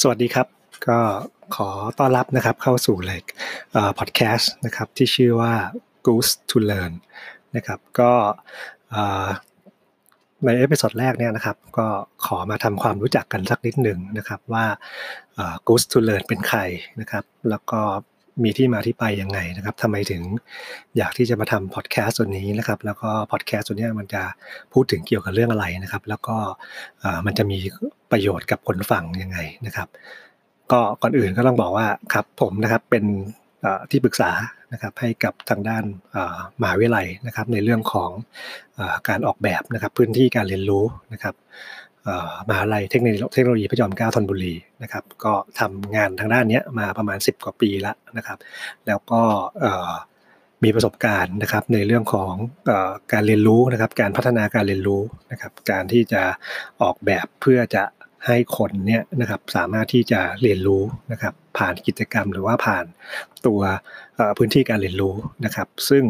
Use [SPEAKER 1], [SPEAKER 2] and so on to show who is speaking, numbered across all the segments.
[SPEAKER 1] สวัสดีครับ ก็ขอต้อนรับนะครับเข้าสู่เลยพอดแคสต์นะครับที่ชื่อว่า Goose to Learn นะครับก็ใน episode แรกเนี่ยนะครับ ก็ขอมาทำความรู้จักกันสักนิดหนึ่งนะครับว่า Goose to Learn เป็นใครนะครับ แล้วก็ มีที่มาที่ไปยังไงนะครับทำไมถึงอยากที่จะมาทำพอดแคสต์ตัวนี้นะครับ แล้วก็พอดแคสต์ตัวนี้มันจะพูดถึงเกี่ยวกับเรื่องอะไรนะครับ แล้วก็มันจะมีประโยชน์กับคนฟังยังไงนะครับ ก็ก่อนอื่นก็ต้องบอกว่าครับผมนะครับเป็นที่ปรึกษานะครับให้กับทางด้านมหาวิทยาลัยนะครับ ในเรื่องของการออกแบบนะครับ พื้นที่การเรียนรู้นะครับ มหาลัยเทคโนโลยีเทคโนโลยีพระจอมเกล้าธนบุรีนะครับก็ทำงานทางด้านนี้มาประมาณ 10 กว่าปีแล้วนะครับ แล้วก็มีประสบการณ์นะครับในเรื่องของการเรียนรู้นะครับ การพัฒนาการเรียนรู้นะครับ การที่จะออกแบบเพื่อจะ ให้คนเนี่ยนะครับสามารถที่จะเรียนรู้นะครับผ่านกิจกรรมหรือว่าผ่านตัวพื้นที่การเรียนรู้นะครับ ซึ่ง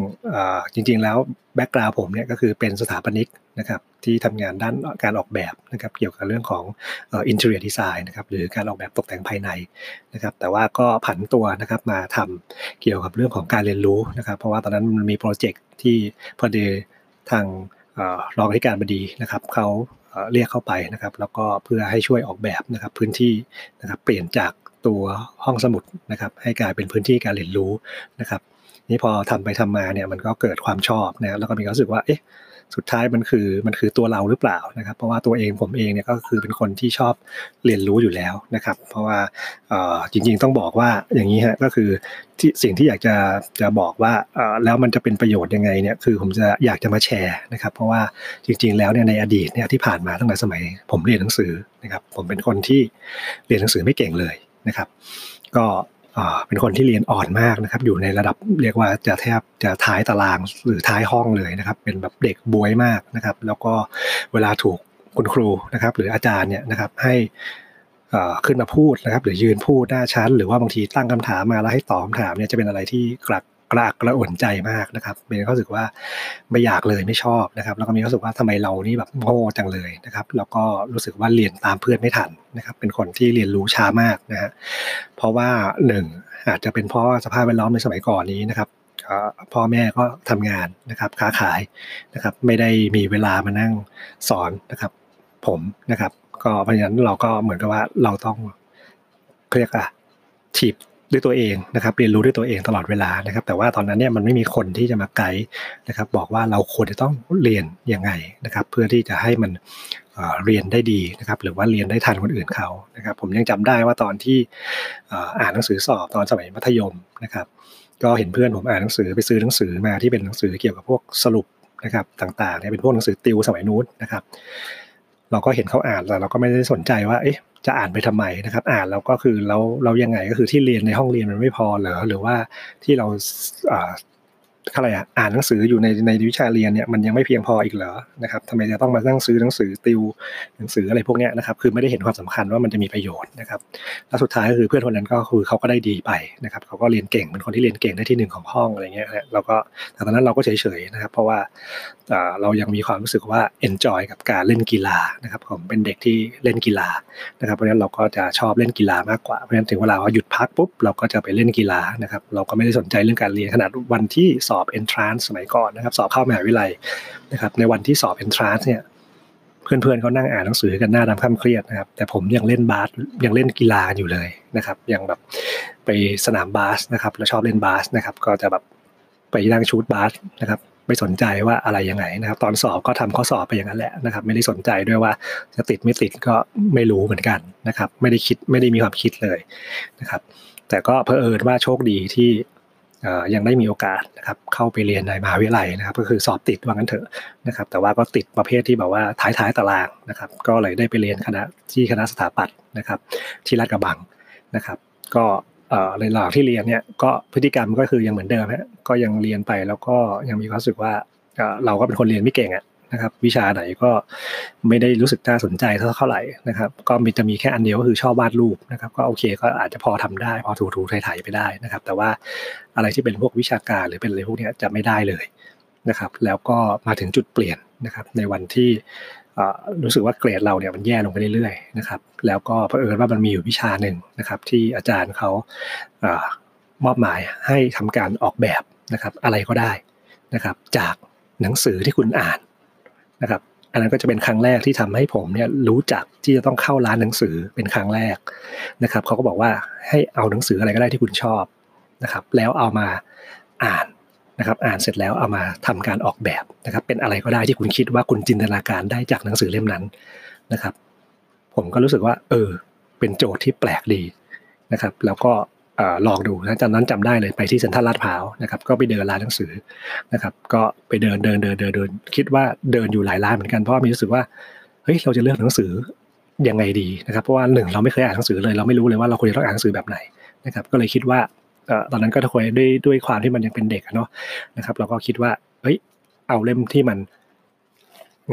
[SPEAKER 1] จริงๆแล้ว background ผมเนี่ยก็คือเป็นสถาปนิกนะครับที่ทำงานด้านการออกแบบนะครับเกี่ยวกับเรื่องของ interior design นะครับหรือการออกแบบตกแต่งภายในนะครับแต่ว่าก็ผันตัวนะครับมาทำเกี่ยวกับเรื่องของการเรียนรู้นะครับเพราะว่าตอนนั้นมันมีโปรเจกต์ที่พอดีทางรองอธิการบดีนะครับเขา เรียกเข้าไปนะครับ แล้วก็เพื่อให้ช่วยออกแบบนะครับพื้นที่นะครับเปลี่ยนจากตัวห้องสมุดนะครับให้กลายเป็นพื้นที่การเรียนรู้นะครับ นี่พอทำไปทำมาเนี่ยมันก็เกิดความชอบนะแล้วก็มีความรู้สึกว่าเอ๊ะสุดท้ายมันคือมันคือตัวเราหรือเปล่านะครับ เพราะว่าตัวเองผมเองเนี่ยก็คือเป็นคนที่ชอบเรียนรู้อยู่แล้วนะครับ เพราะว่าจริงๆต้องบอกว่าอย่างนี้ฮะก็คือที่สิ่งที่อยากจะจะบอกว่าแล้วมันจะเป็นประโยชน์ยังไงเนี่ยคือผมจะอยากจะมาแชร์นะครับ เพราะว่าจริง ๆ แล้วเนี่ยในอดีตเนี่ยที่ผ่านมาตั้งแต่สมัย ผมเรียนหนังสือนะครับ ผมเป็นคนที่เรียนหนังสือไม่เก่งเลยนะครับ ก็ เป็นคนที่เรียนอ่อนมากนะครับ อยู่ในระดับเรียกว่าจะแทบจะท้ายตารางหรือท้ายห้องเลยนะครับ เป็นแบบเด็กบวยมากนะครับ แล้วก็เวลาถูกคุณครูนะครับ หรืออาจารย์เนี่ยนะครับให้ขึ้นมาพูดนะครับ หรือยืนพูดหน้าชั้น หรือว่าบางทีตั้งคำถามมาแล้วให้ตอบคำถามเนี่ยจะเป็นอะไรที่กลัก รากกระอ่นใจมากนะครับเป็นก็รู้สึกว่าไม่อยากเลยไม่ชอบนะครับ แล้วก็มีรู้สึกว่าทำไมเรานี่แบบโง่จังเลยนะครับ แล้วก็รู้สึกว่าเรียนตามเพื่อนไม่ทันนะครับ เป็นคนที่เรียนรู้ช้ามากนะฮะเพราะว่าหนึ่งอาจจะเป็นเพราะสภาพแวดล้อมในสมัยก่อนนี้นะครับพ่อแม่ก็ทำงานนะครับค้าขายนะครับ ไม่ได้มีเวลามานั่งสอนนะครับ ผมนะครับ ก็เพราะฉะนั้นเราก็เหมือนกับว่าเราต้องเรียกอะถีบ ด้วยตัวเองนะครับเรียนรู้ด้วยตัวเองตลอดเวลานะครับ แต่ว่าตอนนั้นเนี่ยมันไม่มีคนที่จะมาไกด์นะครับ บอกว่าเราควรจะต้องเรียนยังไงนะครับ เพื่อที่จะให้มันเรียนได้ดีนะครับ หรือว่าเรียนได้ทันคนอื่นเขานะครับ ผมยังจำได้ว่าตอนที่อ่านหนังสือสอบตอนสมัยมัธยมนะครับ ก็เห็นเพื่อนผมอ่านหนังสือไปซื้อหนังสือมาที่เป็นหนังสือเกี่ยวกับพวกสรุปนะครับต่างๆเนี่ยเป็นพวกหนังสือติวสมัยนู้นนะครับ เราก็เห็นเขาอ่านแต่เราก็ไม่ได้สนใจว่าเอ๊ะ จะอ่านไปทำไมนะครับ อ่านแล้วก็คือเราเรายังไงก็คือที่เรียนในห้องเรียนมันไม่พอเหรอหรือว่าที่เราอะไรอะอ่านหนังสืออยู่ในในวิชาเรียนเนี่ยมันยังไม่เพียงพออีกเหรอนะครับทำไมจะต้องมานั่งซื้อหนังสือติวหนังสืออะไรพวกเนี้ยนะครับ คือไม่ได้เห็นความสำคัญว่ามันจะมีประโยชน์นะครับแล้วสุดท้ายก็คือเพื่อนคนนั้นก็คือเขาก็ได้ดีไปนะครับเขาก็เรียนเก่งเป็นคนที่เรียนเก่งได้ที่หนึ่งของห้องอะไรเงี้ยเราก็แต่ตอนนั้นเราก็เฉยๆนะครับ เพราะว่าเรายังมีความรู้สึกว่า enjoy กับการเล่นกีฬานะครับผมเป็นเด็กที่เล่นกีฬานะครับเพราะฉะนั้นเราก็จะชอบเล่นกีฬามากกว่าเพราะฉะนั้นถึงเวลาว่าหยุดพักปุ๊บเราก็จะไปเล่นกีฬานะครับเราก็ไม่ได้สนใจเรื่องการเรียนขนาดวันที่สอบ entrance สมัยก่อนนะครับสอบเข้ามหาวิทยาลัยนะครับในวันที่สอบ entrance เนี่ยเพื่อนๆเขานั่งอ่านหนังสือกันหน้าดำข้ามเครียดนะครับ แต่ผมยังเล่นบาสยังเล่นกีฬาอยู่เลยนะครับยังแบบไปสนามบาสนะครับ แล้วชอบเล่นบาสนะครับ ก็จะแบบไปนั่งชูดบาสนะครับ ไม่สนใจว่าอะไรยังไงนะครับ ตอนสอบก็ทำข้อสอบไปอย่างนั้นแหละนะครับ ไม่ได้สนใจด้วยว่าจะติดไม่ติดก็ไม่รู้เหมือนกันนะครับ ไม่ได้คิดไม่ได้มีความคิดเลยนะครับ แต่ก็เพอเอิญว่าโชคดีที่ยังได้มีโอกาสนะครับเข้าไปเรียนในมหาวิทยาลัยนะครับ ก็คือสอบติดว่างั้นเถอะนะครับ แต่ว่าก็ติดประเภทที่แบบว่าท้ายๆตารางนะครับ ก็เลยได้ไปเรียนคณะที่คณะสถาปัตย์นะครับ ที่ลาดกระบังนะครับ ก็ หว่างที่เรียนเนี่ยก็พฤติกรรมก็คือยังเหมือนเดิมฮะก็ยังเรียนไปแล้วก็ยังมีความรู้สึกว่าเราก็เป็นคนเรียนไม่เก่งอะนะครับ วิชาไหนก็ไม่ได้รู้สึกน่าสนใจเท่าไหร่นะครับ ก็มีจะมีแค่อันเดียวก็คือชอบวาดรูปนะครับ ก็โอเคก็อาจจะพอทำได้ พอถูถูไถ่ๆไปได้นะครับ แต่ว่าอะไรที่เป็นพวกวิชาการหรือเป็นอะไรพวกนี้จะไม่ได้เลยนะครับ แล้วก็มาถึงจุดเปลี่ยนนะครับ ในวันที่ รู้สึกว่าเกรดเราเนี่ยมันแย่ลงไปเรื่อยๆนะครับ แล้วก็เผอิญว่ามันมีอยู่วิชาหนึ่งนะครับ ที่อาจารย์เขามอบหมายให้ทำการออกแบบนะครับ อะไรก็ได้นะครับ จากหนังสือที่คุณอ่านนะครับ อันนั้นก็จะเป็นครั้งแรกที่ทำให้ผมเนี่ยรู้จักที่จะต้องเข้าร้านหนังสือเป็นครั้งแรกนะครับเขาก็บอกว่าให้เอาหนังสืออะไรก็ได้ที่คุณชอบนะครับ แล้วเอามาอ่าน นะครับอ่านเสร็จแล้วเอามาทำการออกแบบนะครับ เป็นอะไรก็ได้ที่คุณคิดว่าคุณจินตนาการได้จากหนังสือเล่มนั้นนะครับ ผมก็รู้สึกว่า เออ เป็นโจทย์ที่แปลกดีนะครับ แล้วก็ลองดูนะจากนั้นจำได้เลยไปที่เซ็นทรัลลาดพร้าวนะครับ ก็ไปเดินร้านหนังสือนะครับ ก็ไปเดินเดินเดินเดินเดินคิดว่าเดินอยู่หลายร้านเหมือนกันเพราะมีรู้สึกว่าเฮ้ยเราจะเลือกหนังสือยังไงดีนะครับ เพราะว่าหนึ่งเราไม่เคยอ่านหนังสือเลย เราไม่รู้เลยว่าเราควรจะต้องอ่านหนังสือแบบไหนนะครับ ก็เลยคิดว่า ตอนนั้นก็คุยด้วยด้วยความที่มันยังเป็นเด็กเนาะนะครับ เราก็คิดว่าเฮ้ยเอาเล่มที่มัน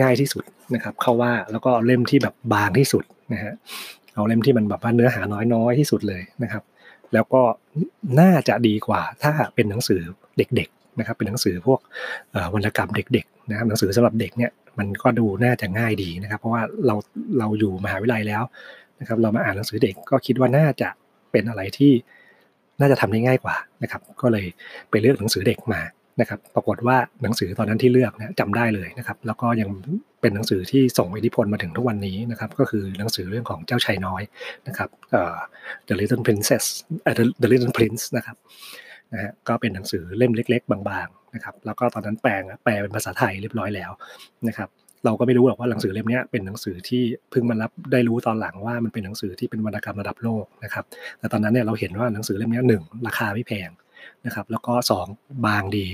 [SPEAKER 1] ง่ายที่สุดนะครับ เข้าว่าแล้วก็เอาเล่มที่แบบบางที่สุดนะฮะเอาเล่มที่มันแบบว่าเนื้อหาน้อยๆที่สุดเลยนะครับ แล้วก็น่าจะดีกว่าถ้าเป็นหนังสือเด็กๆนะครับ เป็นหนังสือพวกวรรณกรรมเด็กๆนะครับหนังสือสำหรับเด็กเนี่ยมันก็ดูน่าจะง่ายดีนะครับ เพราะว่าเราเราอยู่มหาวิทยาลัยแล้วนะครับ เรามาอ่านหนังสือเด็กก็คิดว่าน่าจะเป็นอะไรที่ น่าจะทำได้ง่ายกว่านะครับ ก็เลยไปเลือกหนังสือเด็กมานะครับ ปรากฏว่าหนังสือตอนนั้นที่เลือกนะจำได้เลยนะครับ แล้วก็ยังเป็นหนังสือที่ส่งอิทธิพลมาถึงทุกวันนี้นะครับ ก็คือหนังสือเรื่องของเจ้าชายน้อยนะครับ The Little Princess The Little Prince นะครับนะฮะก็เป็นหนังสือเล่มเล็ก ๆ บางๆนะครับ แล้วก็ตอนนั้นแปลงแปลเป็นภาษาไทยเรียบร้อยแล้วนะครับ เราก็ไม่รู้หรอกว่าหนังสือเล่มนี้เป็นหนังสือที่เพิ่งมารับได้รู้ตอนหลังว่ามันเป็นหนังสือที่เป็นวรรณกรรมระดับโลกนะครับแต่ตอนนั้นเนี่ยเราเห็นว่าหนังสือเล่มนี้หนึ่งราคาไม่แพงนะครับแล้วก็สองบางดี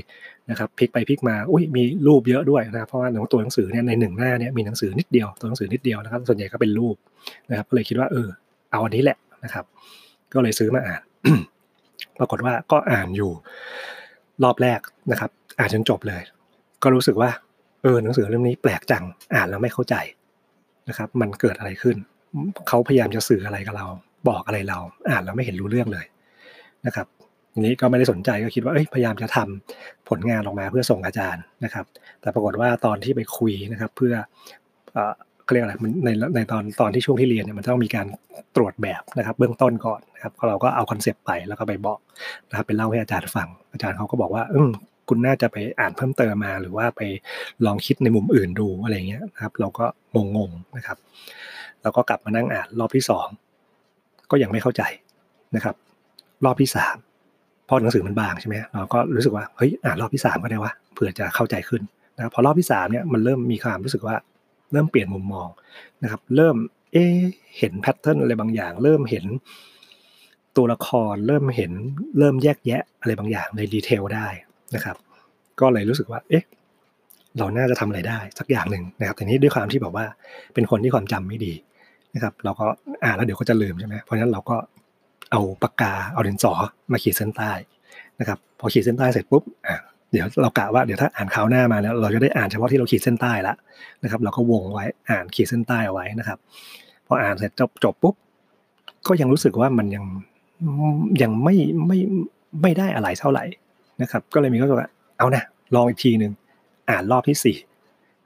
[SPEAKER 1] นะครับพลิกไปพลิกมาอุ้ยมีรูปเยอะด้วยนะเพราะว่าหนังตัวหนังสือเนี่ยในหนึ่งหน้าเนี่ยมีหนังสือนิดเดียวตัวหนังสือนิดเดียวนะครับส่วนใหญ่ก็เป็นรูปนะครับก็เลยคิดว่าเออเอาอันนี้แหละนะครับ ก็เลยซื้อมาอ่าน ปรากฏว่าก็อ่านอยู่รอบแรกนะครับ อ่านจนจบเลย ก็รู้สึกว่า เออหนังสือเล่มนี้แปลกจังอ่านแล้วไม่เข้าใจนะครับ มันเกิดอะไรขึ้น เขาพยายามจะสื่ออะไรกับเรา บอกอะไรเรา อ่านแล้วไม่เห็นรู้เรื่องเลยนะครับทีนี้ก็ไม่ได้สนใจก็คิดว่าเอ้ยพยายามจะทำผลงานออกมาเพื่อส่งอาจารย์นะครับ แต่ปรากฏว่าตอนที่ไปคุยนะครับ เพื่อเขาเรียกอะไรในในตอนตอนที่ช่วงที่เรียนเนี่ยมันต้องมีการตรวจแบบนะครับ เบื้องต้นก่อนนะครับเราก็เอาคอนเซปต์ไปแล้วก็ไปบอกนะครับเป็นเล่าให้อาจารย์ฟัง อาจารย์เขาก็บอกว่าอื คุณน่าจะไปอ่านเพิ่มเติมมาหรือว่าไปลองคิดในมุมอื่นดูอะไรเงี้ยนะครับ เราก็งงๆนะครับเราก็กลับมานั่งอ่านรอบที่สองก็ยังไม่เข้าใจนะครับ รอบที่สามพอหนังสือมันบางใช่ไหมเราก็รู้สึกว่าเฮ้ยอ่านรอบที่สามก็ได้ว่าเผื่อจะเข้าใจขึ้นนะครับพอรอบที่สามเนี่ยมันเริ่มมีความรู้สึกว่าเริ่มเปลี่ยนมุมมองนะครับ เริ่มเอ๊เห็นแพทเทิร์นอะไรบางอย่าง เริ่มเห็นตัวละคร เริ่มเห็นเริ่มแยกแยะอะไรบางอย่างในดีเทลได้ นะครับ ก็เลยรู้สึกว่า เอ๊ะ เราน่าจะทำอะไรได้สักอย่างหนึ่งนะครับแต่นี้ด้วยความที่แบบว่าเป็นคนที่ความจำไม่ดีนะครับ เราก็อ่านแล้วเดี๋ยวก็จะลืมใช่ไหมเพราะฉะนั้นเราก็เอาปากกาเอาดินสอมาขีดเส้นใต้นะครับ พอขีดเส้นใต้เสร็จปุ๊บอะเดี๋ยวเรากะว่าเดี๋ยวถ้าอ่านคราวหน้ามาแล้วเราจะได้อ่านเฉพาะที่เราขีดเส้นใต้ละนะครับ เราก็วงไว้อ่านขีดเส้นใต้เอาไว้นะครับพออ่านเสร็จจบจบปุ๊บก็ยังรู้สึกว่ามันยังยังไม่ไม่ไม่ได้อะไรเท่าไหร่ นะครับ ก็เลยมีก็ว่าเอานะลองอีกทีหนึ่งอ่านรอบที่สี่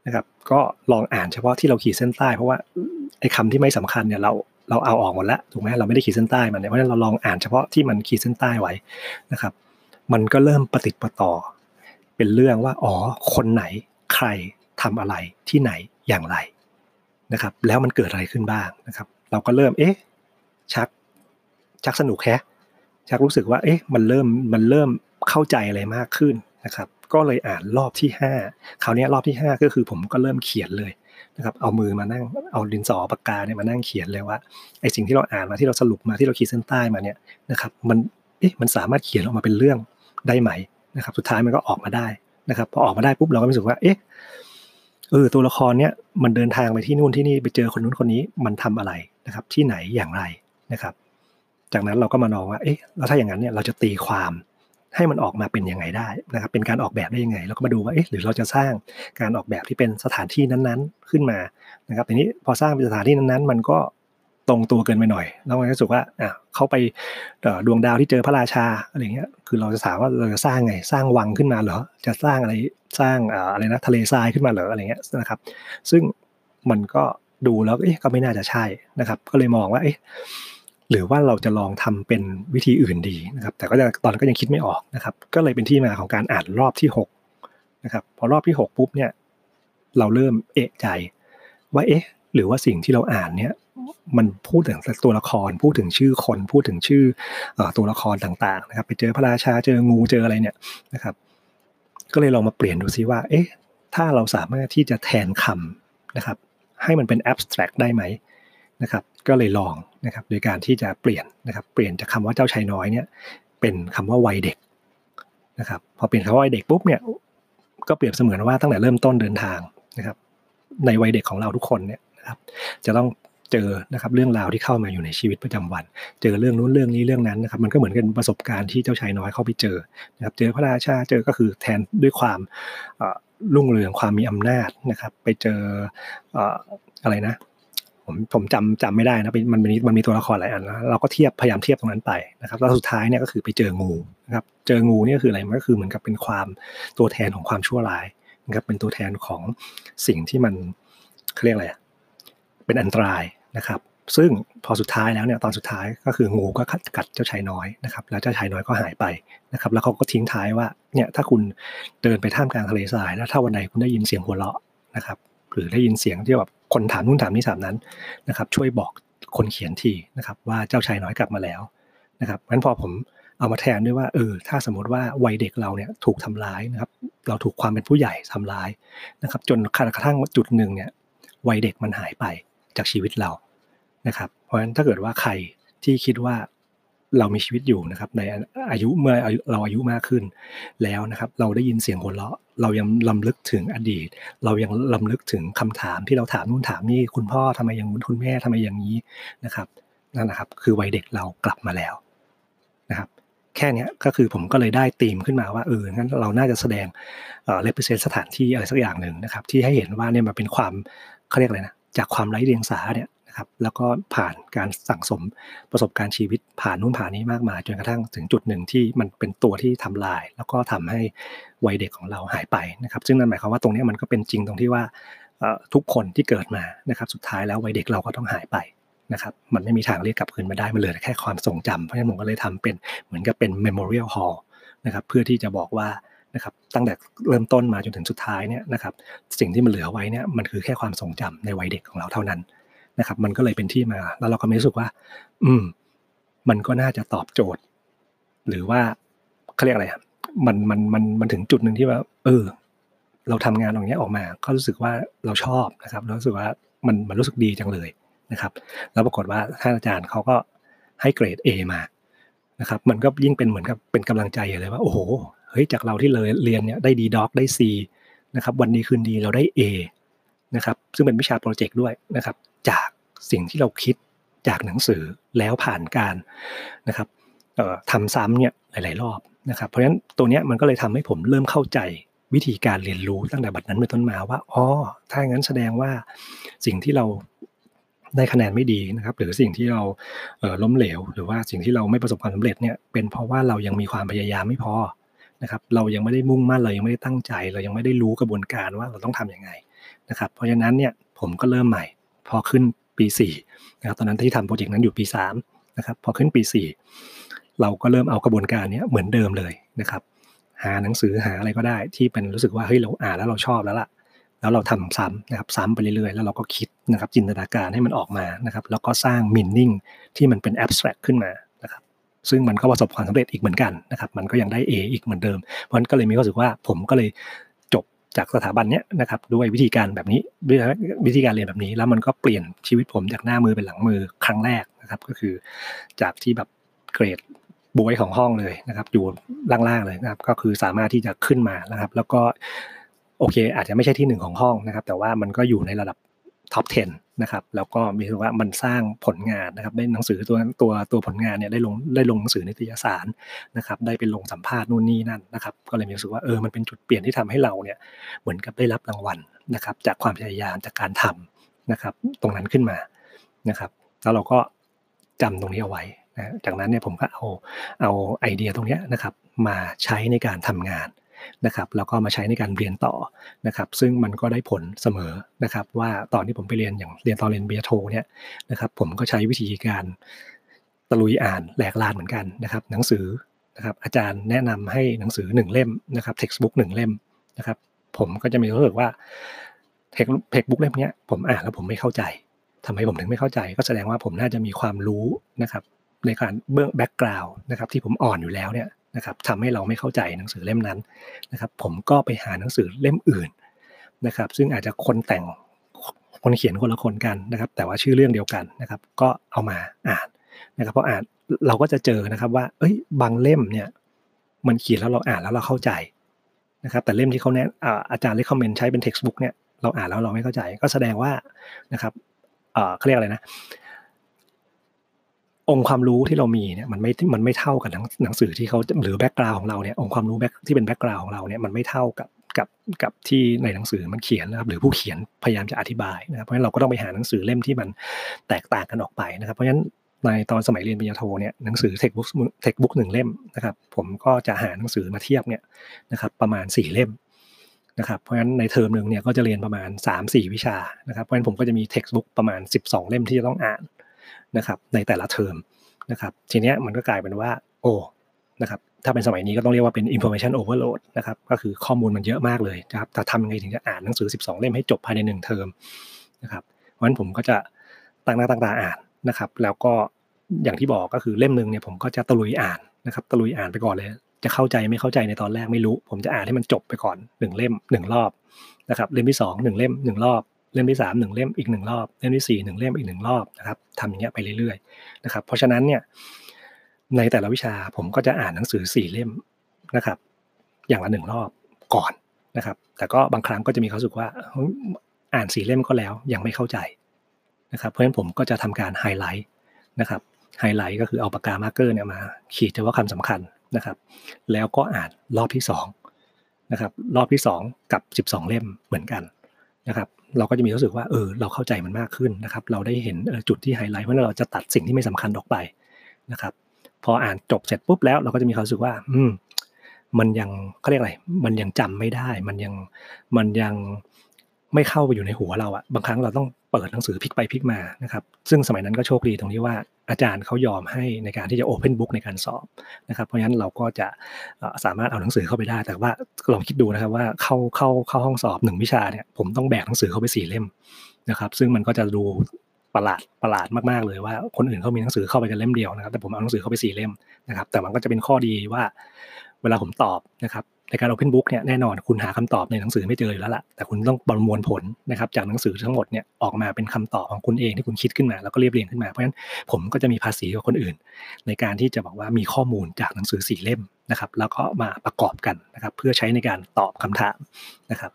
[SPEAKER 1] นะครับ ก็ลองอ่านเฉพาะที่เราขีดเส้นใต้ เพราะว่าไอ้คาที่ไม่สำคัญเนี่ยเราเราเอาออกหมดแล้วถูกไหมเราไม่ได้ขีดเส้นใต้มันเนี่ยเพราะฉะนั้นเราลองอ่านเฉพาะที่มันขีดเส้นใต้ไว้นะครับ มันก็เริ่มปฏิติดประต่อ เป็นเรื่องว่าอ๋อคนไหนใครทำอะไรที่ไหนอย่างไรนะครับ แล้วมันเกิดอะไรขึ้นบ้างนะครับ เราก็เริ่มเอ๊ะชักชักสนุกแค่ชักรู้สึกว่า เอ๊ะ มันเริ่มมันเริ่ม เข้าใจอะไรมากขึ้นนะครับ ก็เลยอ่านรอบที่ 5 คราวนี้รอบที่ 5 ก็คือผมก็เริ่มเขียนเลยนะครับ เอามือมานั่ง เอาดินสอปากกาเนี่ยมานั่งเขียนเลยว่าไอ้สิ่งที่เราอ่านมาที่เราสรุปมาที่เราขีดเส้นใต้มาเนี่ยนะครับ มัน เอ๊ะ มันสามารถเขียนออกมาเป็นเรื่องได้ไหมนะครับ สุดท้ายมันก็ออกมาได้นะครับ พอออกมาได้ปุ๊บเราก็รู้สึกว่า เอ๊ะ เออ ตัวละครเนี้ยมันเดินทางไปที่นู่นที่นี่ไปเจอคนนู้นคนนี้ มันทำอะไรนะครับ ที่ไหนอย่างไรนะครับ จากนั้นเราก็มานองว่า เอ๊ะ แล้วถ้าอย่างนั้นเนี่ยเราจะตีความ ให้มันออกมาเป็นยังไงได้นะครับเป็นการออกแบบได้ยังไงเราก็มาดูว่าเอ๊ะหรือเราจะสร้างการออกแบบที่เป็นสถานที่นั้นๆ ขึ้นมานะครับทีนี้พอสร้างเป็นสถานที่นั้นๆ มันก็ตรงตัวเกินไปหน่อย แล้วมันก็รู้สึกว่าอะเข้าไปดวงดาวที่เจอพระราชาอะไรเงี้ยคือเราจะถามว่าเราจะสร้างไงสร้างวังขึ้นมาเหรอจะสร้างอะไรสร้างอะไรนะทะเลทรายขึ้นมาเหรออะไรเงี้ยนะครับ ซึ่งมันก็ดูแล้วเอ๊ะก็ไม่น่าจะใช่นะครับ ก็เลยมองว่าเอ๊ะ หรือว่าเราจะลองทำเป็นวิธีอื่นดีนะครับ แต่ก็ตอนนั้นก็ยังคิดไม่ออกนะครับ ก็เลยเป็นที่มาของการอ่านรอบที่6นะครับพอรอบที่ 6 ปุ๊บเนี่ยเราเริ่มเอะใจ ว่าเอ๊ะ หรือว่าสิ่งที่เราอ่านเนี่ยมันพูดถึงตัวละครพูดถึงชื่อคน พูดถึงชื่อตัวละครต่าง ๆ นะครับ ไปเจอพระราชาเจองูเจออะไรเนี่ยนะครับ ก็เลยลองมาเปลี่ยนดูซิว่า เอ๊ะ ถ้าเราสามารถที่จะแทนคำนะครับ ให้มันเป็น abstract ได้ไหมนะครับ ก็เลยลองนะครับโดยการที่จะเปลี่ยนนะครับ เปลี่ยนจากคาว่าเจ้าชายน้อยเนี่ย เป็นคำว่าวัยเด็กนะครับ พอเปลี่ยนคำว่าวัยเด็กปุ๊บเนี่ย ก็เปรียบเสมือนว่าตั้งแต่เริ่มต้นเดินทางนะครับ ในวัยเด็กของเราทุกคนเนี่ยนะครับ จะต้องเจอนะครับเรื่องราวที่เข้ามาอยู่ในชีวิตประจำวัน เจอเรื่องนู้นเรื่องนี้เรื่องนั้นนะครับ มันก็เหมือนกันประสบการณ์ที่เจ้าชายน้อยเข้าไปเจอนะครับ เจอพระราชาเจอก็คือแทนด้วยความรุ่งเรืองความมีอำนาจนะครับ ไปเจออะไรนะ ผมผมจำจำไม่ได้นะมันมีมันมีตัวละครหลายอันนะเราก็เทียบพยายามเทียบตรงนั้นไปนะครับแล้วสุดท้ายเนี่ยก็คือไปเจองูนะครับเจองูนี่ก็คืออะไรมันก็คือเหมือนกับเป็นความตัวแทนของความชั่วร้ายนะครับเป็นตัวแทนของสิ่งที่มันเขาเรียกอะไรเป็นอันตรายนะครับ ซึ่งพอสุดท้ายแล้วเนี่ยตอนสุดท้ายก็คืองูก็กัดเจ้าชายน้อยนะครับแล้วเจ้าชายน้อยก็หายไปนะครับ แล้วเขาก็ทิ้งท้ายว่าเนี่ยถ้าคุณเดินไปท่ามกลางทะเลทราย แล้วถ้าวันไหนคุณได้ยินเสียงหัวเราะนะครับหรือได้ยินเสียงที่แบบ คนถามนู่นถามนี่ถามนั้นนะครับ ช่วยบอกคนเขียนทีนะครับ ว่าเจ้าชายน้อยกลับมาแล้วนะครับงั้นพอผมเอามาแทนด้วยว่าเออถ้าสมมติว่าวัยเด็กเราเนี่ยถูกทำร้ายนะครับ เราถูกความเป็นผู้ใหญ่ทำร้ายนะครับ จนกระทั่งจุดหนึ่งเนี่ยวัยเด็กมันหายไปจากชีวิตเรานะครับ เพราะฉะนั้นถ้าเกิดว่าใครที่คิดว่าเรามีชีวิตอยู่นะครับในอายุเมื่อเราอายุมากขึ้นแล้วนะครับ เราได้ยินเสียงหัวเราะ เรายังลำลึกถึงอดีต เรายังลำลึกถึงคำถามที่เราถามนู่นถามนี่คุณพ่อทำไมอย่างนู้นคุณแม่ทำไมอย่างนี้นะครับนั่นนะครับ คือวัยเด็กเรากลับมาแล้วนะครับ แค่นี้ก็คือผมก็เลยได้ตีมขึ้นมาว่าเอองั้นเราน่าจะแสดงเอ่อเลเปอร์เซนสถานที่อะไรสักอย่างหนึ่งนะครับ ที่ให้เห็นว่าเนี่ยมันเป็นความเขาเรียกอะไรนะจากความไร้เดียงสาเนี่ย ครับแล้วก็ผ่านการสั่งสมประสบการณ์ชีวิตผ่านนู่นผ่านนี้มากมายจนกระทั่งถึงจุดหนึ่งที่มันเป็นตัวที่ทำลาย แล้วก็ทำให้วัยเด็กของเราหายไปนะครับซึ่งนั่นหมายความว่าตรงนี้มันก็เป็นจริงตรงที่ว่าทุกคนที่เกิดมานะครับสุดท้ายแล้ววัยเด็กเราก็ต้องหายไปนะครับมันไม่มีทางเรียกกลับคืนมาได้มันเหลือแค่ความทรงจำเพราะฉะนั้นผมก็เลยทำเป็นเหมือนกับเป็น memorial hall นะครับเพื่อที่จะบอกว่านะครับตั้งแต่เริ่มต้นมาจนถึงสุดท้ายเนี่ยนะครับสิ่งที่มันเหลือไว้เนี่ยมันคือแค่ความทรงจำในวัยเด็กของเราเท่านั้น นะครับ มันก็เลยเป็นที่มา แล้วเราก็ไม่รู้สึกว่า อืม มันก็น่าจะตอบโจทย์ หรือว่าเขาเรียกอะไรอะมันมันมันมันถึงจุดหนึ่งที่ว่า เออ เราทำงานตรงนี้ออกมา ก็รู้สึกว่าเราชอบนะครับรู้สึกว่ามันมันรู้สึกดีจังเลยนะครับ แล้วปรากฏว่าท่านอาจารย์เขาก็ให้เกรด A มานะครับ มันก็ยิ่งเป็นเหมือนกับเป็นกำลังใจเลยว่าโอ้โหเฮ้ยจากเราที่เลยเรียนเนี่ยได้ดีด็อกได้ C นะครับ วันนี้คืนดีเราได้ A นะครับ ซึ่งเป็นวิชาโปรเจกต์ด้วยนะครับ จากสิ่งที่เราคิดจากหนังสือแล้วผ่านการนะครับทำซ้ำเนี่ยหลาย ๆ รอบนะครับ เพราะฉะนั้นตัวเนี้ยมันก็เลยทำให้ผมเริ่มเข้าใจวิธีการเรียนรู้ตั้งแต่บัดนั้นเป็นต้นมาว่าอ๋อถ้างั้นแสดงว่าสิ่งที่เราได้คะแนนไม่ดีนะครับ หรือสิ่งที่เราเล้มเหลว หรือว่าสิ่งที่เราไม่ประสบความสำเร็จเนี่ยเป็นเพราะว่าเรายังมีความพยายามไม่พอนะครับ เรายังไม่ได้มุ่งมั่นเรายังไม่ได้ตั้งใจ เรายังไม่ได้รู้กระบวนการว่าเราต้องทํำยังไงนะครับ เพราะฉะนั้นเนี่ยผมก็เริ่มใหม่ พอขึ้นปี4นะครับตอนนั้นที่ทำโปรเจกต์นั้นอยู่ปี3นะครับพอขึ้นปี 4 เราก็เริ่มเอากระบวนการนี้เหมือนเดิมเลยนะครับหาหนังสือหาอะไรก็ได้ที่เป็นรู้สึกว่าเฮ้ยเราอ่านแล้วเราชอบแล้วล่ะ แล้วเราทำซ้ำนะครับซ้ำไปเรื่อยๆ แล้วเราก็คิดนะครับจินตนาการให้มันออกมานะครับแล้วก็สร้างมินนิ่งที่มันเป็นแอบสแตรกขึ้นมานะครับซึ่งมันก็ประสบความสำเร็จอีกเหมือนกันนะครับมันก็ยังได้ A อีกเหมือนเดิมเพราะนั้นก็เลยมีความรู้สึกว่าผมก็เลย จากสถาบันเนี้ยนะครับด้วยวิธีการแบบนี้ด้วยวิธีการเรียนแบบนี้ แล้วมันก็เปลี่ยนชีวิตผมจากหน้ามือเป็นหลังมือครั้งแรกนะครับ ก็คือจากที่แบบเกรดบวยของห้องเลยนะครับ อยู่ล่างๆเลยนะครับ ก็คือสามารถที่จะขึ้นมานะครับ แล้วก็โอเค อาจจะไม่ใช่ที่หนึ่งของห้องนะครับ แต่ว่ามันก็อยู่ในระดับ ท็อป 10 นะครับ แล้วก็มีว่ามันสร้างผลงานนะครับได้หนังสือตัวตัวตัวผลงานเนี่ยได้ลงได้ลงหนังสือนิตยสารนะครับ ได้ไปลงสัมภาษณ์นู่นนี่นั่นนะครับ ก็เลยมีรู้สึกว่าเออมันเป็นจุดเปลี่ยนที่ทำให้เราเนี่ยเหมือนกับได้รับรางวัลนะครับ จากความพยายามจากการทำนะครับ ตรงนั้นขึ้นมานะครับ แล้วเราก็จำตรงนี้เอาไว้นะจากนั้นเนี่ยผมก็เอาเอาไอเดียตรงนี้นะครับมาใช้ในการทำงาน นะครับแล้วก็มาใช้ในการเรียนต่อนะครับซึ่งมันก็ได้ผลเสมอนะครับว่าตอนที่ผมไปเรียนอย่างเรียนตอนเรียนเบียโทเนี่ยนะครับผมก็ใช้วิธีการตะลุยอ่านแหลกลาญเหมือนกันนะครับหนังสือนะครับอาจารย์แนะนำให้หนังสือหนึ่งเล่มนะครับ textbook หนึ่งเล่มนะครับผมก็จะมีรู้สึกว่า text textbook เล่มนี้ผมอ่านแล้วผมไม่เข้าใจทำไมผมถึงไม่เข้าใจ ก็แสดงว่าผมน่าจะมีความรู้นะครับในการเบื้อง background นะครับที่ผมอ่อนอยู่แล้วเนี่ย นะครับทำให้เราไม่เข้าใจหนังสือเล่มนั้นนะครับ ผมก็ไปหาหนังสือเล่มอื่นนะครับ ซึ่งอาจจะคนแต่งคนเขียนคนละคนกันนะครับ แต่ว่าชื่อเรื่องเดียวกันนะครับ ก็เอามาอ่านนะครับพออ่านเราก็จะเจอนะครับว่า เอ้ย บางเล่มเนี่ย มันเขียนแล้วเราอ่านแล้วเราเข้าใจนะครับ แต่เล่มที่เขาแนะอาจารย์ recommend ใช้เป็น textbook เนี่ยเราอ่านแล้วเราไม่เข้าใจ ก็แสดงว่านะครับเขาเรียกอะไรนะ องค์ความรู้ที่เรามีเนี่ยมันไม่มันไม่เท่ากับหนังสือที่เขาหรือ background ของเราเนี่ยองค์ความรู้ back ที่เป็น background ของเราเนี่ยมันไม่เท่ากับกับกับที่ในหนังสือมันเขียนนะครับหรือผู้เขียนพยายามจะอธิบายนะครับเพราะฉะนั้นเราก็ต้องไปหาหนังสือเล่มที่มันแตกต่างกันออกไปนะครับ เพราะฉะนั้นในตอนสมัยเรียนปริญญาโทเนี่ยหนังสือ textbook textbook หนึ่งเล่มนะครับ ผมก็จะหาหนังสือมาเทียบเนี่ยนะครับประมาณสี่เล่มนะครับเพราะฉะนั้นในเทอมหนึ่งเนี่ยก็จะเรียนประมาณ 3-4 วิชานะครับเพราะฉะนั้นผมก็จะมี textbook ประมาณ 12 เล่มที่จะต้องอ่าน นะครับในแต่ละเทอมนะครับทีเนี้ยมันก็กลายเป็นว่าโอ้นะครับถ้าเป็นสมัยนี้ก็ต้องเรียกว่าเป็น information overload นะครับก็คือข้อมูลมันเยอะมากเลยนะครับแต่ทำยังไงถึงจะอ่านหนังสือ 12 เล่มให้จบภายใน 1 เทอมนะครับเพราะฉะนั้นผมก็จะตั้งหน้าตั้งตาอ่านนะครับ แล้วก็อย่างที่บอกก็คือเล่มหนึ่งเนี่ยผมก็จะตะลุยอ่านนะครับตะลุยอ่านไปก่อนเลย จะเข้าใจไม่เข้าใจในตอนแรกไม่รู้ ผมจะอ่านให้มันจบไปก่อนหนึ่งเล่มหนึ่งรอบนะครับเล่มที่สองหนึ่งเล่มหนึ่งรอบ เล่มที่สามหนึ่งเล่มอีกหนึ่งรอบเล่มที่สี่หนึ่งเล่มอีกหนึ่งรอบนะครับทำอย่างเงี้ยไปเรื่อยๆนะครับเพราะฉะนั้นเนี่ยในแต่ละวิชาผมก็จะอ่านหนังสือสี่เล่มนะครับ อย่างละหนึ่งรอบก่อนนะครับ แต่ก็บางครั้งก็จะมีรู้สึกว่าอ่านสี่เล่มก็แล้วยังไม่เข้าใจนะครับเพราะฉะนั้นผมก็จะทำการไฮไลท์นะครับไฮไลท์ก็คือเอาปากกา marker เนี่ยมา ขีดเฉพาะคำสำคัญนะครับ แล้วก็อ่านรอบที่2นะครับรอบที่ 2 กับ 12 เล่มเหมือนกันนะครับ เราก็จะมีรู้สึกว่าเออเราเข้าใจมันมากขึ้นนะครับ เราได้เห็นจุดที่ไฮไลท์เพราะเราจะตัดสิ่งที่ไม่สำคัญออกไปนะครับพออ่านจบเสร็จปุ๊บแล้วเราก็จะมีความรู้สึกว่า อืมมันยังเขาเรียกอะไร มันยังจำไม่ได้ มันยังมันยังไม่เข้าไปอยู่ในหัวเราอะบางครั้งเราต้อง เปิดหนังสือพลิกไปพลิกมานะครับซึ่งสมัยนั้นก็โชคดีตรงที่ว่าอาจารย์เขายอมให้ในการที่จะโอเพนบุ๊กในการสอบนะครับ เพราะฉะนั้นเราก็จะสามารถเอาหนังสือเข้าไปได้ แต่ว่าลองคิดดูนะครับว่าเข้าเข้าเข้าห้องสอบหนึ่งวิชาเนี่ยผมต้องแบกหนังสือเข้าไปสี่เล่มนะครับ ซึ่งมันก็จะดูประหลาดประหลาดมากๆเลยว่าคนอื่นเขามีหนังสือเข้าไปกันเล่มเดียวนะครับ แต่ผมเอาหนังสือเข้าไปสี่เล่มนะครับ แต่มันก็จะเป็นข้อดีว่า เวลาผมตอบนะครับ ในการ Open Book เนี่ยแน่นอนคุณหาคำตอบในหนังสือไม่เจออยู่แล้วล่ะแต่คุณต้องประมวลผลนะครับจากหนังสือทั้งหมดเนี่ยออกมาเป็นคำตอบของคุณเองที่คุณคิดขึ้นมา แล้วก็เรียบเรียงขึ้นมาเพราะฉะนั้นผมก็จะมีภาษีกับคนอื่น ในการที่จะบอกว่ามีข้อมูลจากหนังสือสี่เล่มนะครับ แล้วก็มาประกอบกันนะครับเพื่อใช้ในการตอบคำถามนะครับ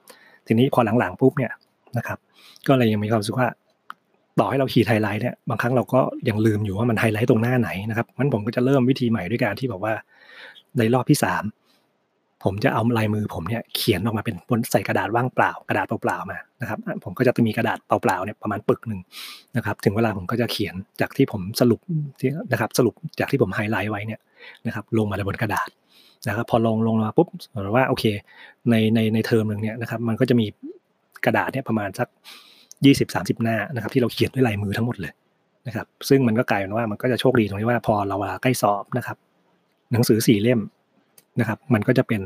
[SPEAKER 1] ทีนี้พอหลังๆปุ๊บเนี่ยนะครับก็เลยยังมีความรู้สึกว่าต่อให้เราขีดไฮไลท์เนี่ยบางครั้งเราก็ยังลืมอยู่ว่ามันไฮไลท์ตรงหน้าไหนนะครับงั้นผมก็จะเริ่มวิธีใหม่ด้วยการที่บอกว่าในรอบที่3 ผมจะเอาลายมือผมเนี่ยเขียนออกมาเป็นบนใส่กระดาษว่างเปล่า กระดาษเปล่าๆมานะครับผมก็จะมีกระดาษเปล่าๆเนี่ยประมาณปึกหนึ่งนะครับถึงเวลาผมก็จะเขียนจากที่ผมสรุปที่นะครับสรุปจากที่ผมไฮไลท์ไว้เนี่ยนะครับลงมาบนกระดาษนะครับพอลงลงมาปุ๊บหรือว่าโอเคในในในเทอมหนึ่งเนี่ยนะครับมันก็จะมีกระดาษเนี่ยประมาณสักยี่สิบสามสิบหน้านะครับที่เราเขียนด้วยลายมือทั้งหมดเลยนะครับซึ่งมันก็กลายเป็นว่ามันก็จะโชคดีตรงที่ว่าพอเราใกล้สอบนะครับหนังสือสี่เล่ม นะครับ มันก็จะเป็น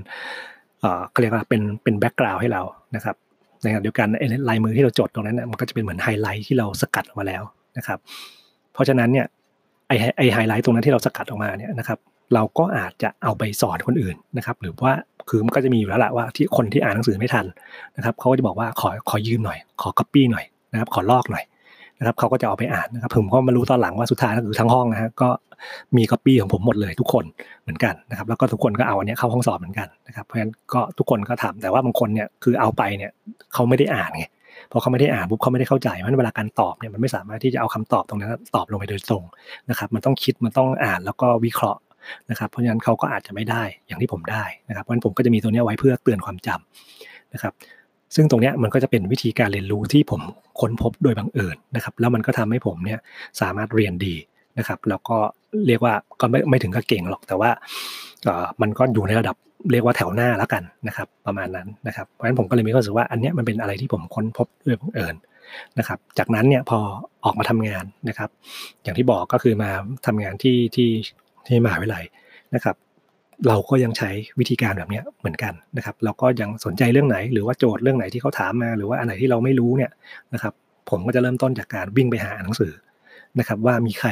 [SPEAKER 1] เอ่อเรียกว่าเป็นเป็น background ให้เรานะครับในขณะเดียวกันลายมือที่เราจดตรงนั้นนะมันก็จะเป็นเหมือนไฮไลท์ที่เราสกัดออกมาแล้วนะครับ เพราะฉะนั้นเนี่ยไอ้ไอไฮไลท์ตรงนั้นที่เราสกัดออกมาเนี่ยนะครับ เราก็อาจจะเอาไปสอนคนอื่นนะครับ หรือว่าคือมันก็จะมีอยู่แล้วแหละว่าที่คนที่อ่านหนังสือไม่ทันนะครับเขาก็จะบอกว่าขอขอยืมหน่อย ขอคัปปี้หน่อยนะครับ ขอลอกหน่อย นะครับเขาก็จะเอาไปอ่านนะครับผมก็มารู้ตอนหลังว่าสุดท้ายก็คือทั้งห้องนะฮะก็มีก๊อปปี้ของผมหมดเลยทุกคนเหมือนกันนะครับแล้วก็ทุกคนก็เอาอันนี้เข้าห้องสอบเหมือนกันนะครับเพราะฉะนั้นก็ทุกคนก็ทำแต่ว่าบางคนเนี่ยคือเอาไปเนี่ยเขาไม่ได้อ่านไงพอเขาไม่ได้อ่านปุ๊บเขาไม่ได้เข้าใจเพราะเวลาการตอบเนี่ยมันไม่สามารถที่จะเอาคำตอบตรงนั้นตอบลงไปโดยตรงนะครับมันต้องคิดมันต้องอ่านแล้วก็วิเคราะห์นะครับเพราะฉะนั้นเขาก็อาจจะไม่ได้อย่างที่ผมได้นะครับเพราะฉะนั้นผมก็จะมีตัวนี้ไว้เพื่อเตือนความจำนะครับ ซึ่งตรงนี้มันก็จะเป็นวิธีการเรียนรู้ที่ผมค้นพบโดยบังเอิญนะครับ แล้วมันก็ทำให้ผมเนี่ยสามารถเรียนดีนะครับ แล้วก็เรียกว่าก็ไม่ไม่ถึงกับเก่งหรอก แต่ว่ามันก็อยู่ในระดับเรียกว่าแถวหน้าแล้วกันนะครับ ประมาณนั้นนะครับ เพราะฉะนั้นผมก็เลยมีความรู้สึกว่าอันนี้มันเป็นอะไรที่ผมค้นพบด้วยบังเอิญนะครับ จากนั้นเนี่ยพอออกมาทำงานนะครับ อย่างที่บอกก็คือมาทำงานที่ที่ที่มหาวิทยาลัยนะครับ เราก็ยังใช้วิธีการแบบนี้เหมือนกันนะครับ เราก็ยังสนใจเรื่องไหน หรือว่าโจทย์เรื่องไหนที่เขาถามมา หรือว่าอันไหนที่เราไม่รู้เนี่ยนะครับ ผมก็จะเริ่มต้นจากการวิ่งไปหาหนังสือนะครับ ว่ามีใคร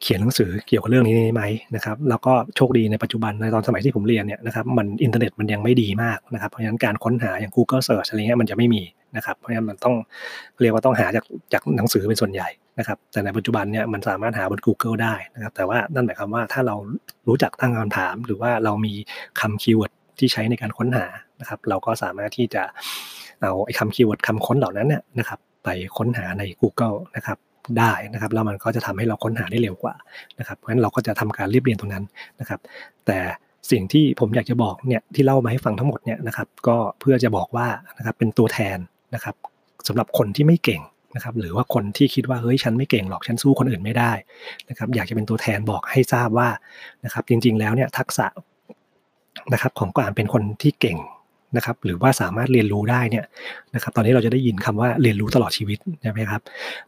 [SPEAKER 1] เขียนหนังสือเกี่ยวกับเรื่องนี้ไหมนะครับแล้วก็โชคดีในปัจจุบันในตอนสมัยที่ผมเรียนเนี่ยนะครับมันอินเทอร์เน็ตมันยังไม่ดีมากนะครับเพราะฉะนั้นการค้นหาอย่าง Google Search อะไรเงี้ยมันจะไม่มีนะครับเพราะฉะนั้นมันต้องเรียกว่าต้องหาจากจากหนังสือเป็นส่วนใหญ่ นะครับแต่ในปัจจุบันเนี่ยมันสามารถหาบน Google ได้นะครับแต่ว่านั่นหมายความว่าถ้าเรารู้จักตั้งคำถาม หรือว่าเรามีคำ keyword ที่ใช้ในการค้นหานะครับ เราก็สามารถที่จะเอาไอ้คำ keyword คำค้นเหล่านั้นเนี่ยนะครับ ไปค้นหาใน Google นะครับได้นะครับแล้วมันก็จะทำให้เราค้นหาได้เร็วกว่านะครับเพราะฉะนั้นเราก็จะทำการเรียบเรียงตรงนั้นนะครับ แต่สิ่งที่ผมอยากจะบอกเนี่ยที่เล่ามาให้ฟังทั้งหมดเนี่ยนะครับ ก็เพื่อจะบอกว่านะครับเป็นตัวแทนนะครับสำหรับคนที่ไม่เก่ง นะครับหรือว่าคนที่คิดว่าเฮ้ยฉันไม่เก่งหรอกฉันสู้คนอื่นไม่ได้นะครับอยากจะเป็นตัวแทนบอกให้ทราบว่านะครับจริงๆแล้วเนี่ยทักษะนะครับของการเป็นคนที่เก่งนะครับหรือว่าสามารถเรียนรู้ได้เนี่ยนะครับตอนนี้เราจะได้ยินคำว่าเรียนรู้ตลอดชีวิตใช่ไหมครับ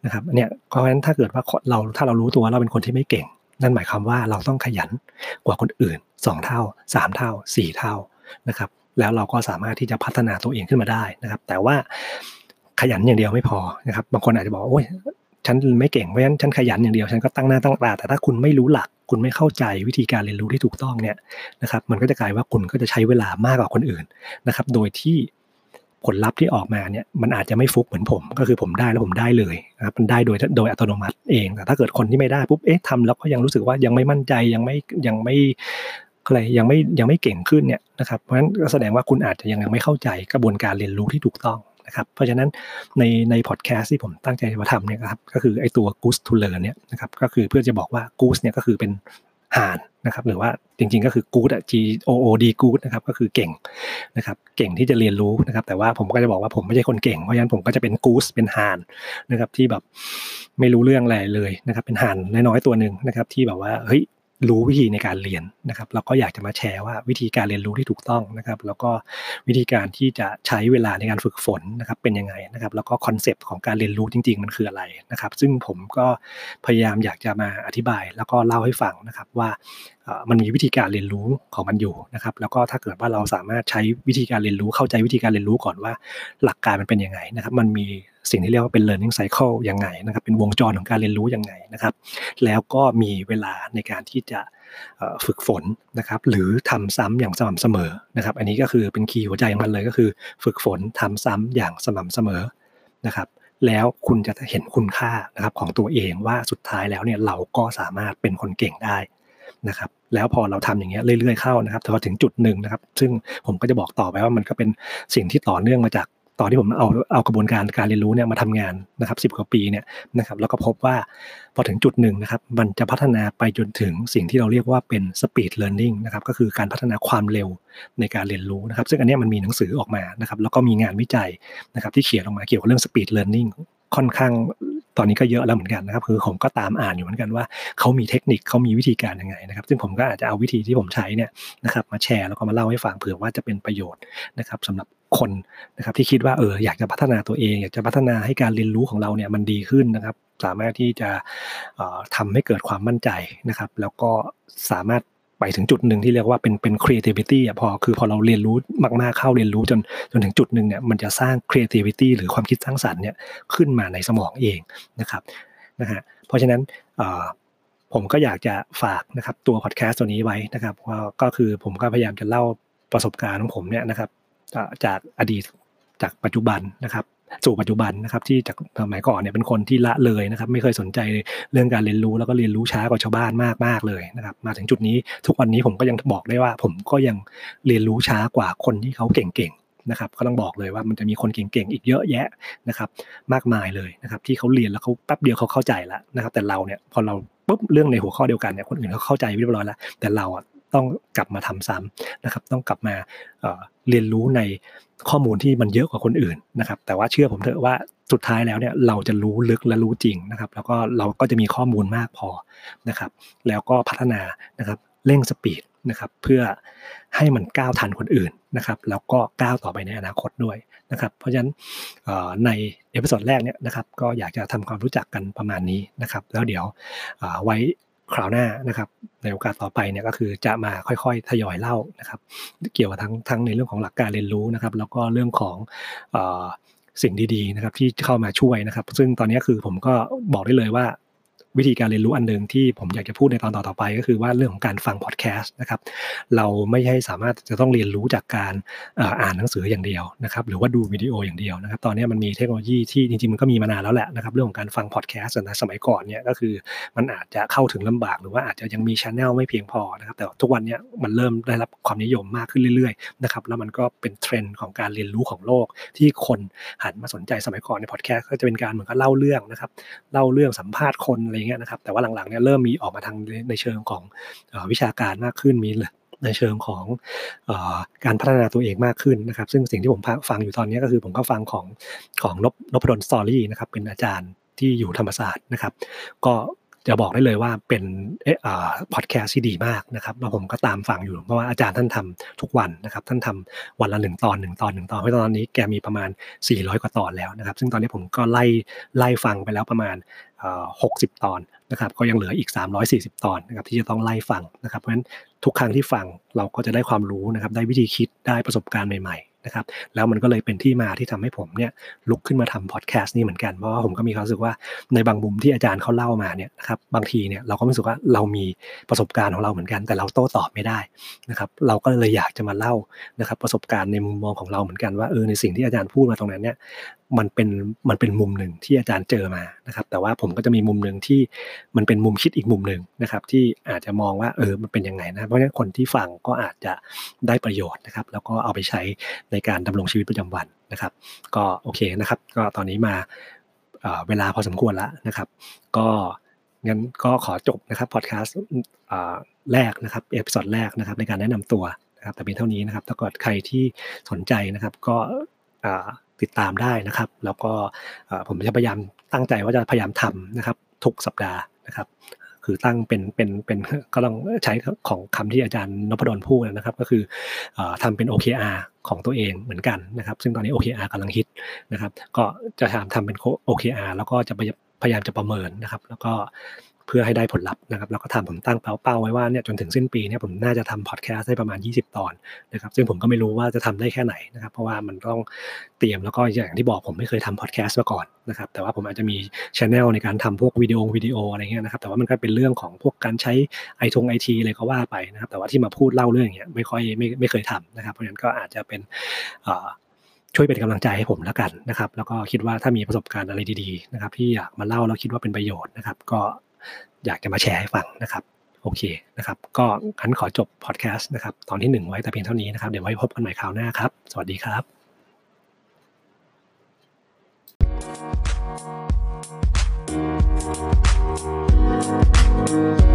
[SPEAKER 1] นะครับเนี่ยเพราะฉะนั้นถ้าเกิดว่าเราถ้าเรารู้ตัวเราเป็นคนที่ไม่เก่ง นั่นหมายความว่าเราต้องขยันกว่าคนอื่น 2 เท่า 3 เท่า 4 เท่านะครับแล้วเราก็สามารถที่จะพัฒนาตัวเองขึ้นมาได้นะครับ แต่ว่า ขยันอย่างเดียวไม่พอนะครับ บางคนอาจจะบอกโอ้ยฉันไม่เก่งเพราะฉะนั้นฉันขยันอย่างเดียวฉันก็ตั้งหน้าตั้งตาแต่ถ้าคุณไม่รู้หลัก คุณไม่เข้าใจวิธีการเรียนรู้ที่ถูกต้องเนี่ยนะครับ มันก็จะกลายว่าคุณก็จะใช้เวลามากกว่าคนอื่นนะครับ โดยที่ผลลัพธ์ที่ออกมาเนี่ยมันอาจจะไม่ฟุกเหมือนผม ก็คือผมได้แล้วผมได้เลยนะครับมันได้โดยโดยอัตโนมัติเองแต่ถ้าเกิดคนที่ไม่ได้ปุ๊บเอ๊ะทำแล้วก็ยังรู้สึกว่ายังไม่มั่นใจยังไม่ยังไม่อะไรยังไม่ยังไม่เก่งขึ้นเนี่ยนะครับเพราะฉะนั้นก็แสดงว่าคุณอาจจะยังไม่เข้าใจกระบวนการเรียนรู้ที่ถูกต้อง นะครับเพราะฉะนั้นในในพอดแคสต์ที่ผมตั้งใจจะทำเนี่ยครับก็คือไอตัว Goose to Learn เนี่ยนะครับก็คือเพื่อจะบอกว่า Goose เนี่ยก็คือเป็นห่านนะครับหรือว่าจริงๆก็คือ good G O O D good นะครับก็คือเก่งนะครับเก่งที่จะเรียนรู้นะครับ แต่ว่าผมก็จะบอกว่าผมไม่ใช่คนเก่งเพราะฉะนั้นผมก็จะเป็น goose เป็นห่านนะครับที่แบบไม่รู้เรื่องอะไรเลยนะครับเป็นห่านน้อยๆตัวหนึ่งนะครับที่แบบว่าเฮ้ย รู้วิธีในการเรียนนะครับเราก็อยากจะมาแชร์ว่าวิธีการเรียนรู้ที่ถูกต้องนะครับ แล้วก็วิธีการที่จะใช้เวลาในการฝึกฝนนะครับเป็นยังไงนะครับ แล้วก็ concept ของการเรียนรู้จริง ๆ มันคืออะไรนะครับ ซึ่งผมก็พยายามอยากจะมาอธิบาย แล้วก็เล่าให้ฟังนะครับว่ามันมีวิธีการเรียนรู้ของมันอยู่นะครับ แล้วก็ถ้าเกิดว่าเราสามารถใช้วิธีการเรียนรู้เข้าใจวิธีการเรียนรู้ก่อนว่า หลักการมันเป็นยังไงนะครับ มันมี สิ่งที่เรียกว่าเป็น learning cycle ยังไงนะครับเป็นวงจรของการเรียนรู้ยังไงนะครับ แล้วก็มีเวลาในการที่จะฝึกฝนนะครับหรือทำซ้ำอย่างสม่ำเสมอนะครับ อันนี้ก็คือเป็นคีย์หัวใจของมันเลยก็คือ ฝึกฝนทำซ้ำอย่างสม่ำเสมอนะครับแล้วคุณจะเห็นคุณค่านะครับของตัวเองว่าสุดท้ายแล้วเนี่ยเราก็สามารถเป็นคนเก่งได้นะครับแล้วพอเราทำอย่างเงี้ยเรื่อยๆเข้านะครับพอถึงจุดหนึ่งนะครับ ซึ่งผมก็จะบอกต่อไปว่ามันก็เป็นสิ่งที่ต่อเนื่องมาจาก ตอนที่ผมเอาเอากระบวนการการเรียนรู้เนี่ยมาทำงานนะครับสิบกว่าปีเนี่ยนะครับแล้วก็พบว่าพอถึงจุดหนึ่งนะครับมันจะพัฒนาไปจนถึงสิ่งที่เราเรียกว่าเป็น speed learning นะครับก็คือการพัฒนาความเร็วในการเรียนรู้นะครับซึ่งอันนี้มันมีหนังสือออกมานะครับแล้วก็มีงานวิจัยนะครับที่เขียนออกมาเกี่ยวกับเรื่อง speed learning ค่อนข้างตอนนี้ก็เยอะแล้วเหมือนกันนะครับคือผมก็ตามอ่านอยู่เหมือนกันว่าเขามีเทคนิคเขามีวิธีการยังไงนะครับ ซึ่งผมก็อาจจะเอาวิธีที่ผมใช้เนี่ยนะครับมาแชร์แล้วก็มาเล่าให้ฟังเผื่อว่าจะเป็นประโยชน์นะครับสำหรับ คนนะครับที่คิดว่าเอออยากจะพัฒนาตัวเอง อยากจะพัฒนาให้การเรียนรู้ของเราเนี่ยมันดีขึ้นนะครับ สามารถที่จะทำให้เกิดความมั่นใจนะครับ แล้วก็สามารถไปถึงจุดหนึ่งที่เรียกว่าเป็นเป็น creativity อะพอคือพอเราเรียนรู้มากๆเข้าเรียนรู้จนจนถึงจุดหนึ่งเนี่ยมันจะสร้าง creativity หรือความคิดสร้างสรรค์เนี่ยขึ้นมาในสมองเองนะครับนะฮะเพราะฉะนั้นผมก็อยากจะฝากนะครับตัวพอดแคสต์ตัวนี้ไว้นะครับก็คือผมก็พยายามจะเล่าประสบการณ์ของผมเนี่ยนะครับ จากอดีตจากปัจจุบันนะครับ สู่ปัจจุบันนะครับ ที่จากสมัยก่อนเนี่ยเป็นคนที่ละเลยนะครับ ไม่เคยสนใจเรื่องการเรียนรู้แล้วก็เรียนรู้ช้ากว่าชาวบ้านมากมากเลยนะครับ มาถึงจุดนี้ทุกวันนี้ผมก็ยังบอกได้ว่า ผมก็ยังเรียนรู้ช้ากว่าคนที่เขาเก่งๆนะครับก็ต้องบอกเลยว่ามันจะมีคนเก่งๆอีกเยอะแยะนะครับ มากมายเลยนะครับ ที่เขาเรียนแล้วเขาแป๊บเดียวเขาเข้าใจแล้วนะครับ แต่เราเนี่ยพอเราปุ๊บเรื่องในหัวข้อเดียวกันเนี่ยคนอื่นเขาเข้าใจเรียบร้อยแล้ว แต่เราอะ ต้องกลับมาทำซ้ำนะครับ ต้องกลับมาเรียนรู้ในข้อมูลที่มันเยอะกว่าคนอื่นนะครับ แต่ว่าเชื่อผมเถอะว่าสุดท้ายแล้วเนี่ยเราจะรู้ลึกและรู้จริงนะครับ แล้วก็เราก็จะมีข้อมูลมากพอนะครับ แล้วก็พัฒนานะครับเร่งสปีดนะครับ เพื่อให้มันก้าวทันคนอื่นนะครับ แล้วก็ก้าวต่อไปในอนาคตด้วยนะครับ เพราะฉะนั้นใน episode แรกเนี่ยนะครับ ก็อยากจะทำความรู้จักกันประมาณนี้นะครับ แล้วเดี๋ยวไว้ คราวหน้านะครับในโอกาสต่อไปเนี่ยก็คือจะมาค่อยๆทยอยเล่านะครับ เกี่ยวกับทั้งทั้งในเรื่องของหลักการเรียนรู้นะครับ แล้วก็เรื่องของสิ่งดีๆนะครับที่เข้ามาช่วยนะครับ ซึ่งตอนนี้คือผมก็บอกได้เลยว่า วิธีการเรียนรู้อันหนึ่งที่ผมอยากจะพูดในตอนต่อๆไป ก็คือว่าเรื่องของการฟังพอดแคสต์นะครับ เราไม่ใช่สามารถจะต้องเรียนรู้จากการอ่านหนังสืออย่างเดียวนะครับ หรือว่าดูวิดีโออย่างเดียวนะครับ ตอนนี้มันมีเทคโนโลยีที่จริงๆมันก็มีมานานแล้วแหละนะครับ เรื่องของการฟังพอดแคสต์นะสมัยก่อนเนี่ยก็คือมันอาจจะเข้าถึงลำบาก หรือว่าอาจจะยังมี channel ไม่เพียงพอนะครับ แต่ทุกวันนี้มันเริ่มได้รับความนิยมมากขึ้นเรื่อยๆนะครับ แล้วมันก็เป็นเทรนด์ของการเรียนรู้ของโลกที่คนหันมาสนใจสมัยก่อนในพอดแคสต์ก็จะเป็นการเหมือนกับเล่าเรื่องนะครับ เล่าเรื่องสัมภาษณ์คนอะไรเงี้ยนะครับแต่ว่าหลังๆเนี่ยเริ่มมีออกมาทางในเชิงของวิชาการมากขึ้นมีในเชิงของอการพัฒนาตัวเองมากขึ้นนะครับ ซึ่งสิ่งที่ผมฟังอยู่ตอนนี้ก็คือผมก็ฟังของของนบนพดลสตอรี่นะครับเป็นอาจารย์ที่อยู่ธรรมศาสตร์นะครับ ก็จะบอกได้เลยว่าเป็นเอ่อพอดแคสต์ที่ดีมากนะครับแล้วผมก็ตามฟังอยู่เพราะว่าอาจารย์ท่านทำทุกวันนะครับ ท่านทำวันละหนึ่งตอนหนึ่งตอนหนึ่งตอนเพราะตอนนี้แกมีประมาณ 400 กว่าตอนแล้วนะครับ ซึ่งตอนนี้ผมก็ไล่ไล่ฟังไปแล้วประมาณ หกสิบตอนนะครับก็ยังเหลืออีก 340 ตอนนะครับที่จะต้องไล่ฟังนะครับเพราะฉะนั้นทุกครั้งที่ฟังเราก็จะได้ความรู้นะครับได้วิธีคิดได้ประสบการณ์ใหม่นะครับแล้วมันก็เลยเป็นที่มาที่ทำให้ผมเนี่ยลุกขึ้นมาทำพอดแคสต์นี้เหมือนกันเพราะว่าผมก็มีความรู้สึกว่าในบางมุมที่อาจารย์เขาเล่ามาเนี่ยนะครับบางทีเนี่ยเราก็รู้สึกว่าเรามีประสบการณ์ของเราเหมือนกัน แต่เราโต้ตอบไม่ได้นะครับเราก็เลยอยากจะมาเล่านะครับประสบการณ์ในมุมมองของเราเหมือนกันว่าเออในสิ่งที่อาจารย์พูดมาตรงนั้นเนี่ยมันเป็นมันเป็นมุมหนึ่งที่อาจารย์เจอมานะครับ แต่ว่าผมก็จะมีมุมหนึ่งที่มันเป็นมุมคิดอีกมุมหนึ่งนะครับ ที่อาจจะมองว่าเออมันเป็นยังไงนะเพราะฉะนั้นคนที่ฟังก็อาจจะได้ประโยชน์นะครับ แล้วก็เอาไปใช้ในการดำรงชีวิตประจำวันนะครับ ก็โอเคนะครับ ก็ตอนนี้มาเวลาพอสมควรแล้วนะครับ ก็งั้นก็ขอจบนะครับพอดแคสต์แรกนะครับ episode แรกนะครับในการแนะนำตัวนะครับแต่เพียงเท่านี้นะครับถ้าเกิดใครที่สนใจนะครับก็ ติดตามได้นะครับ แล้วก็ผมจะพยายามตั้งใจว่าจะพยายามทำนะครับ ทุกสัปดาห์นะครับคือตั้งเป็นเป็นเป็นก็ต้องใช้ของคำที่อาจารย์นพดลพูดนะครับ ก็คือทำเป็น OKR ของตัวเองเหมือนกันนะครับ ซึ่งตอนนี้ OKR กำลังฮิตนะครับ ก็จะทำทำเป็น OKR แล้วก็จะพยายามจะประเมินนะครับ แล้วก็ เพื่อให้ได้ผลลัพธ์นะครับแล้วก็ทำผมตั้งเป้าเป้าไว้ว่าเนี่ยจนถึงสิ้นปีเนี่ยผมน่าจะทำพอดแคสต์ได้ประมาณ 20 ตอนนะครับซึ่งผมก็ไม่รู้ว่าจะทำได้แค่ไหนนะครับเพราะว่ามันต้องเตรียมแล้วก็อย่างที่บอกผมไม่เคยทำพอดแคสต์มาก่อนนะครับแต่ว่าผมอาจจะมีช anel ในการทำพวกวิดีโอวิดีโออะไรเงี้ยนะครับแต่ว่ามันก็เป็นเรื่องของพวกการใช้ไอทงไอทีอะไรก็ว่าไปนะครับแต่ว่าที่มาพูดเล่าเรื่องอย่างเงี้ยไม่ค่อยไม่ไม่เคยทำนะครับเพราะฉะนั้นก็อาจจะเป็นช่วยเป็นกำลังใจให้ผมแล้วกันนะครับ แล้วก็คิดว่าถ้ามีประสบการณ์อะไรดีๆนะครับ ที่อยากมาเล่าแล้วคิดว่าเป็นประโยชน์นะครับ ก็ อยากจะมาแชร์ให้ฟังนะครับ โอเคนะครับ ก็ขันขอจบพอดแคสต์นะครับ ตอนที่ 1 ไว้แต่เพียงเท่านี้นะครับ เดี๋ยวไว้พบกันใหม่คราวหน้าครับ สวัสดีครับ